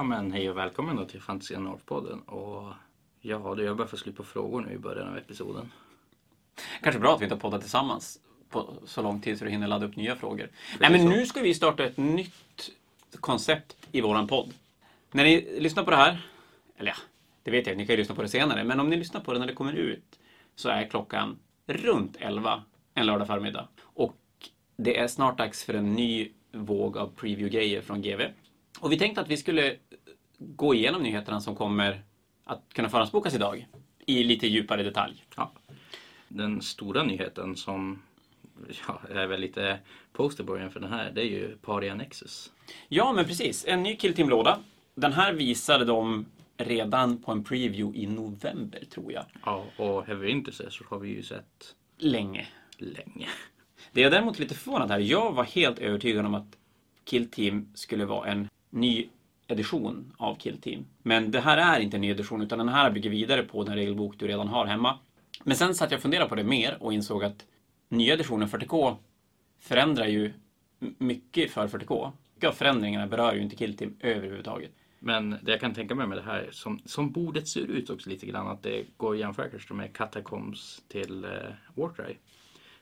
Ja men hej och välkommen då till Fantasia North-podden. Och ja, du jag börjar få slut på frågor nu i början av episoden. Kanske bra att vi inte har poddat tillsammans på så lång tid så du hinner ladda upp nya frågor. Nej, men nu ska vi starta ett nytt koncept i våran podd. När ni lyssnar på det här, eller ja, det vet jag, ni kan ju lyssna på det senare, men om ni lyssnar på det när det kommer ut så är klockan runt 11 en lördag förmiddag. Och det är snart dags för en ny våg av preview-grejer från GV. Och vi tänkte att vi skulle gå igenom nyheterna som kommer att kunna förhandsbokas idag i lite djupare detalj. Ja. Den stora nyheten som ja, är väl lite posterboyen för den här, det är ju Paria Nexus. Ja, men precis. En ny Killteam-låda. Den här visade de redan på en preview i november, tror jag. Ja, och Heavy Intercessor har vi ju sett Länge. länge. Det är däremot lite förvånad här. Jag var helt övertygad om att Kill Team skulle vara en ny edition av Kill Team. Men det här är inte en ny edition, utan den här bygger vidare på den regelbok du redan har hemma. Men sen satt jag och funderade på det mer och insåg att nya editionen 40K förändrar ju mycket för 40K. Mycket av förändringarna berör ju inte Kill Team överhuvudtaget. Men det jag kan tänka mig med det här, som, som bordet ser ut också lite grann, att det går att jämföra kanske med Catacombs till eh, Warcry.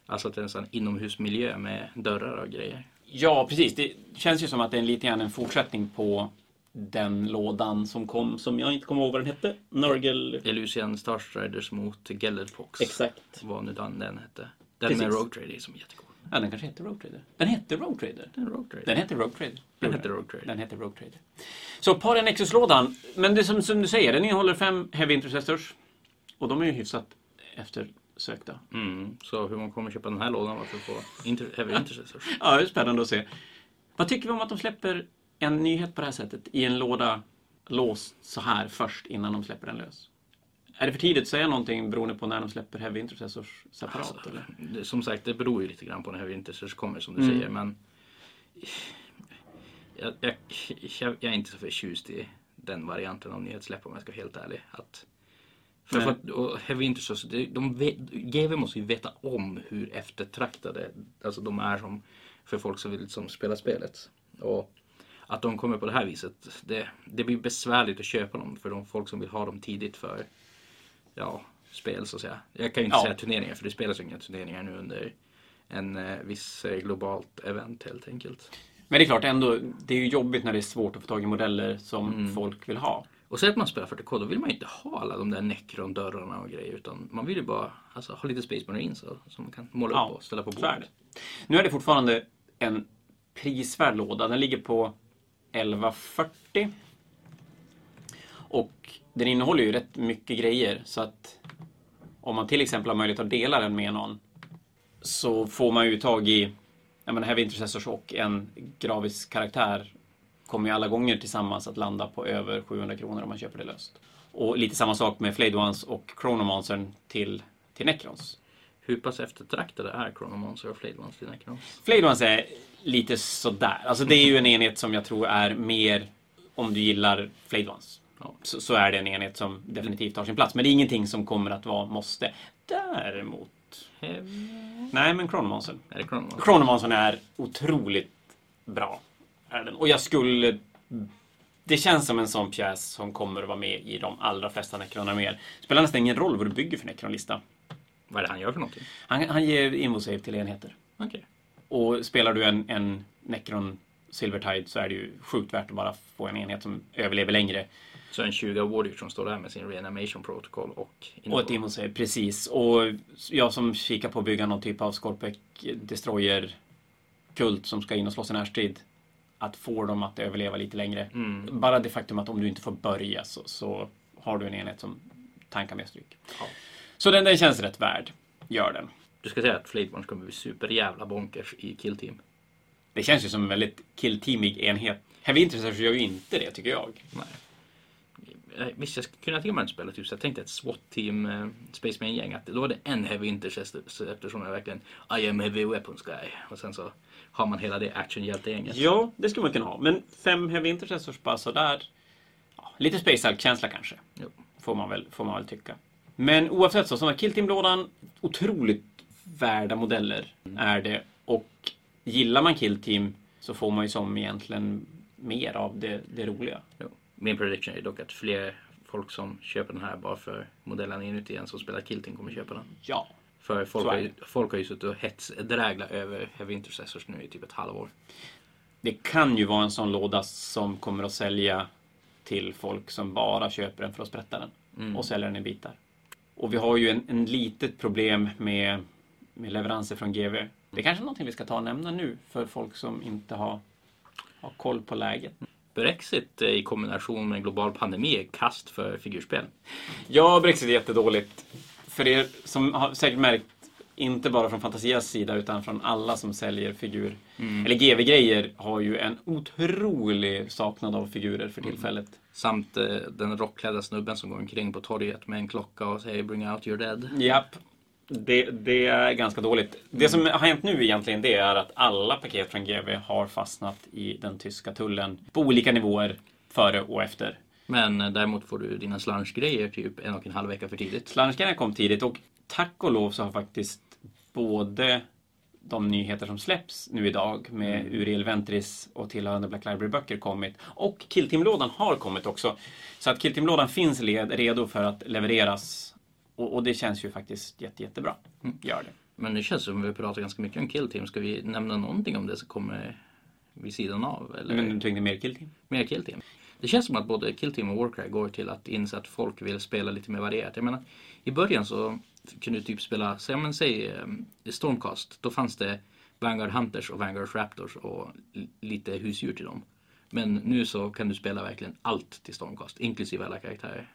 Alltså att det är en sån inomhusmiljö med dörrar och grejer. Ja, precis. Det känns ju som att det är lite grann en fortsättning på den lådan som kom, som jag inte kommer ihåg vad den hette. Nurgle... Illusian Starstriders mot Gellerpox. Exakt. Vad nu den, den hette. Den Precis. med Rogue Trader som är jättecool. Ja, den kanske hette Rogue Trader. Den hette Rogue Trader. Den Rogue Trader. Den hette Rogue Trader. Den hette Rogue Trader. Den hette Rogue Trader. Så Paria Nexus-lådan. Men det som, som du säger, den innehåller fem Heavy Intercessors. Och de är ju hyfsat eftersökta. Mm, så hur man kommer köpa den här lådan var för att få inter- Heavy Intercessors. Ja, det är spännande att se. Vad tycker vi om att de släpper en nyhet på det här sättet i en låda låst så här först innan de släpper den lös? Är det för tidigt att säga någonting beroende på när de släpper Heavy Intercessors separat? Alltså, eller? det, som sagt, det beror ju lite grann på när Heavy Intercessors kommer som du Mm. säger. Men jag, jag, jag, jag är inte så förtjust i den varianten av nyhetssläpp om jag ska vara helt ärlig. Att, för, att, och Heavy Intercessors, det- de, GW måste ju veta om hur eftertraktade alltså de är som, för folk som vill som spela spelet. Och att de kommer på det här viset, det, det blir besvärligt att köpa dem för de folk som vill ha dem tidigt för ja, spel så att säga. Jag kan ju inte Ja. säga turneringar för det spelas ju inga turneringar nu under en eh, viss eh, globalt event helt enkelt. Men det är klart, ändå, det är ju jobbigt när det är svårt att få tag i modeller som Mm. folk vill ha. Och så att man spelar 40K då vill man ju inte ha alla de där Necron-dörrarna och grejer utan man vill ju bara alltså, ha lite Space Marines och, som man kan måla Ja, upp och ställa på Så bordet. det. Nu är det fortfarande en prisvärd låda. Den ligger på 1140. Och den innehåller ju rätt mycket grejer så att om man till exempel har möjlighet att dela den med någon så får man ju tag i jag menar, Heavy Intercessors och en gravisk karaktär kommer ju alla gånger tillsammans att landa på över 700 kronor om man köper det löst. Och lite samma sak med Flayed Ones och Chronomancern till, till Necrons. Hur pass eftertraktade är Chronomancer och Flayed Ones till Necrons? Flayed Ones är lite sådär. Alltså det är ju en enhet som jag tror är mer om du gillar Flayed Ones. Ja. Så, så är det en enhet som definitivt har sin plats. Men det är ingenting som kommer att vara måste. Däremot... Nej, men Chronomancern. Är? Chronomancern är otroligt bra. Är den. Och jag skulle... Det känns som en sån pjäs som kommer att vara med i de allra flesta Necron-arméer. Spelar nästan ingen roll vad du bygger för Necron-lista. Vad är det han gör för någonting? Han, han ger invosave till enheter. Okej. Och spelar du en, en Necron Silvertide så är det ju sjukt värt att bara få en enhet som överlever längre. Så en 20 Warrior som står där med sin Reanimation Protocol och... Och ett invosave, precis. Och jag som kikar på att bygga någon typ av Scorpec Destroyer kult som ska in och slåss en närstrid. Att få dem att överleva lite längre. Mm. Bara det faktum att om du inte får börja så, så har du en enhet som tankar med stryk. Ja. Så den, den känns rätt värd. Gör den. Du ska säga att Ones kommer bli superjävla bonkers i Kill Team. Det känns ju som en väldigt killteamig enhet. Heavy Intercessors gör ju inte det, tycker jag. Nej. Eh, Visst, jag skulle kunna tänka mig spela typ så jag tänkte ett SWAT-team, eh, Space Marine-gäng, att då var det en Heavy Intercessor eftersom jag verkligen I am heavy weapons guy. Och sen så har man hela det actionhjältegänget. Ja, det skulle man kunna ha. Men fem Heavy Intercessors bara sådär. Ja, lite Space Hulk-känsla kanske. Jo. Får man, väl, får man väl tycka. Men oavsett så, sådana Killteam-lådan, otroligt värda modeller är det. Och gillar man Killteam så får man ju som egentligen mer av det, det roliga. Jo. Min prediction är dock att fler folk som köper den här bara för modellen inuti än som spelar Kill Team kommer köpa den. Ja. För folk har, ju, folk har ju suttit och hetsdräglat över Heavy Intercessors nu i typ ett halvår. Det kan ju vara en sån låda som kommer att sälja till folk som bara köper den för att sprätta den och säljer den i bitar. Och vi har ju en, en litet problem med, med leveranser från GV. Det är kanske är någonting vi ska ta och nämna nu för folk som inte har, har koll på läget. Brexit eh, i kombination med global pandemi är kast för figurspel. Ja, Brexit är jättedåligt. För er som har säkert märkt, inte bara från Fantasias sida utan från alla som säljer figur. Eller GV-grejer har ju en otrolig saknad av figurer för tillfället. Samt eh, den rockklädda snubben som går omkring på torget med en klocka och säger Bring out your dead. Japp. Det, det är ganska dåligt. Det som har hänt nu egentligen det är att alla paket från GV har fastnat i den tyska tullen på olika nivåer före och efter. Men eh, däremot får du dina slange-grejer typ en och en halv vecka för tidigt. Slangerskanner kom tidigt och tack och lov så har faktiskt både de nyheter som släpps nu idag med Uriel Ventris och tillhörande Black Library-böcker kommit. Och Killteam-lådan har kommit också. Så att Killteam-lådan finns led, redo för att levereras. Och, och det känns ju faktiskt jätte, jättebra. Gör det. Men det känns som att vi pratar ganska mycket om Kill Team. Ska vi nämna någonting om det som kommer vid sidan av? Eller Men du tänkte mer Killteam? mer Kill Team? Det känns som att både Kill Team och Warcry går till att inse att folk vill spela lite mer varierat. Jag menar, i början så kunde du typ spela, säg, men, säg um, Stormcast. Då fanns det Vanguard Hunters och Vanguard Raptors och lite husdjur till dem. Men nu så kan du spela verkligen allt till Stormcast, inklusive alla karaktärer.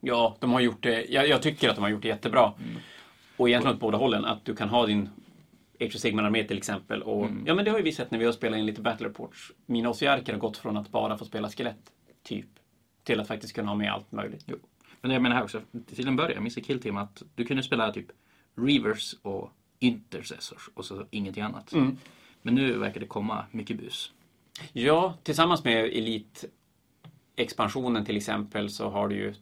Ja, de har gjort det. Jag, jag tycker att de har gjort det jättebra. Och egentligen åt båda hållen. Att du kan ha din Age of Sigmar-armé till exempel. Och, Ja, men det har ju vi sett när vi har spelat in lite Battle Reports. Mina Osiarker har gått från att bara få spela skelett, typ, till att faktiskt kunna ha med allt möjligt. Jo. Men jag menar här också, till en början, minns i Kill Team att du kunde spela typ Reavers och Intercessors och så ingenting annat. Men nu verkar det komma mycket bus. Ja, tillsammans med Elite-expansionen till exempel så har det ju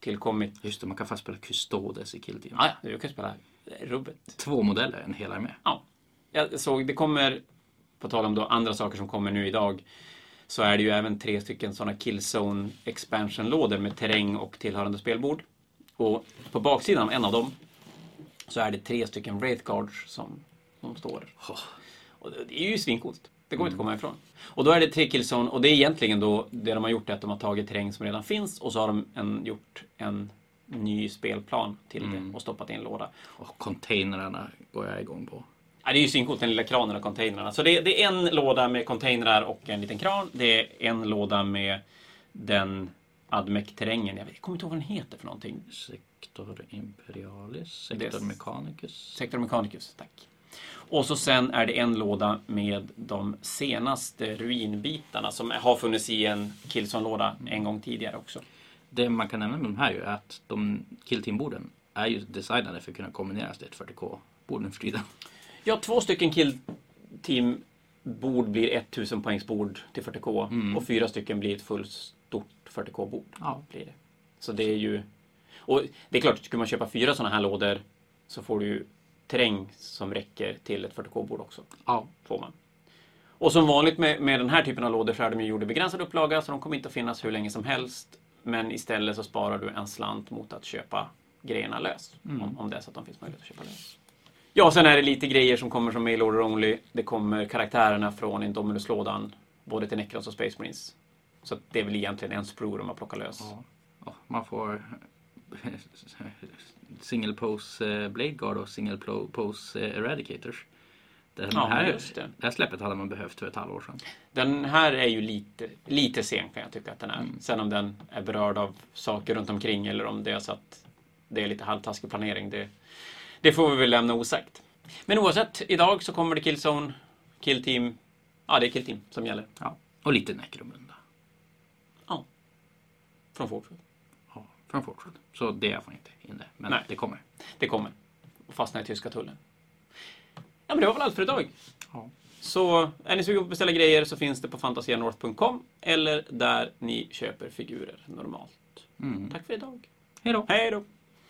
tillkommit... Just det, man kan faktiskt spela Custodes i Kill Team. Ja, ja, du kan spela rubbet. Två modeller, en hel armé. Ja. Jag såg, det kommer, på tal om då andra saker som kommer nu idag, så är det ju även tre stycken sådana Killzone expansion-lådor med terräng och tillhörande spelbord. Och på baksidan av en av dem så är det tre stycken Wraith Guards som, som står. Och det det är ju svincoolt. Det går inte att komma ifrån. Och då är det tre Killzone och det är egentligen då det de har gjort är att de har tagit terräng som redan finns och så har de en, gjort en ny spelplan till det och stoppat i en låda. Och containrarna går jag igång på. Ja, det är ju svincoolt, den lilla kranen och containrarna. Så det, det är en låda med containrar och en liten kran. Det är en låda med den Admec-terrängen. Jag, jag kommer inte ihåg vad den heter för någonting. Sector Imperialis, Sector Det- Mechanicus. Sector Mechanicus, tack. Och så sen är det en låda med de senaste ruinbitarna som har funnits i en Killzone-låda en gång tidigare också. Det man kan nämna med de här är att de Kill Team-borden är ju designade för att kunna kombineras till ett 40K-bord nu för tiden. Ja, två stycken Kill Team-bord blir 1000 poängsbord till 40K och fyra stycken blir ett fullstort 40K-bord. Ja. Blir det. Så det är ju... Och det är klart, skulle man köpa fyra sådana här lådor så får du ju terräng som räcker till ett 40K-bord också. Ja. Får man. Och som vanligt med, med den här typen av lådor så är de ju gjorda i begränsad upplaga så de kommer inte att finnas hur länge som helst. Men istället så sparar du en slant mot att köpa grejerna lös. Om, om det är så att de finns möjlighet att köpa lös. Ja, sen är det lite grejer som kommer som mail order only. Det kommer karaktärerna från Indominus-lådan. Både till Necrons och Space Marines. Så det är väl egentligen en sprue de har plockat lös. Ja, man får single pose eh, Blade Guard och single pose eh, Eradicators. Den Ja, här, just det. det här släppet hade man behövt för ett halvår sedan. Den här är ju lite, lite sen kan jag tycka att den är. Sen om den är berörd av saker runt omkring eller om det är så att det är lite halvtaskig planering. Det, det får vi väl lämna osagt. Men oavsett, idag så kommer det Killzone, Killteam. Ja, det är Killteam som gäller. Ja. Och lite Necromunda. Ja. Från Fortune. Från Fortune. Så det får inte in det. Men Nej. det kommer. Det kommer. Och fastnar i tyska tullen. Ja, men det var väl allt för idag. Ja. Så är ni sugna på att beställa grejer så finns det på fantasianorth.com eller där ni köper figurer normalt. Mm. Tack för idag. Hej då! Hej då!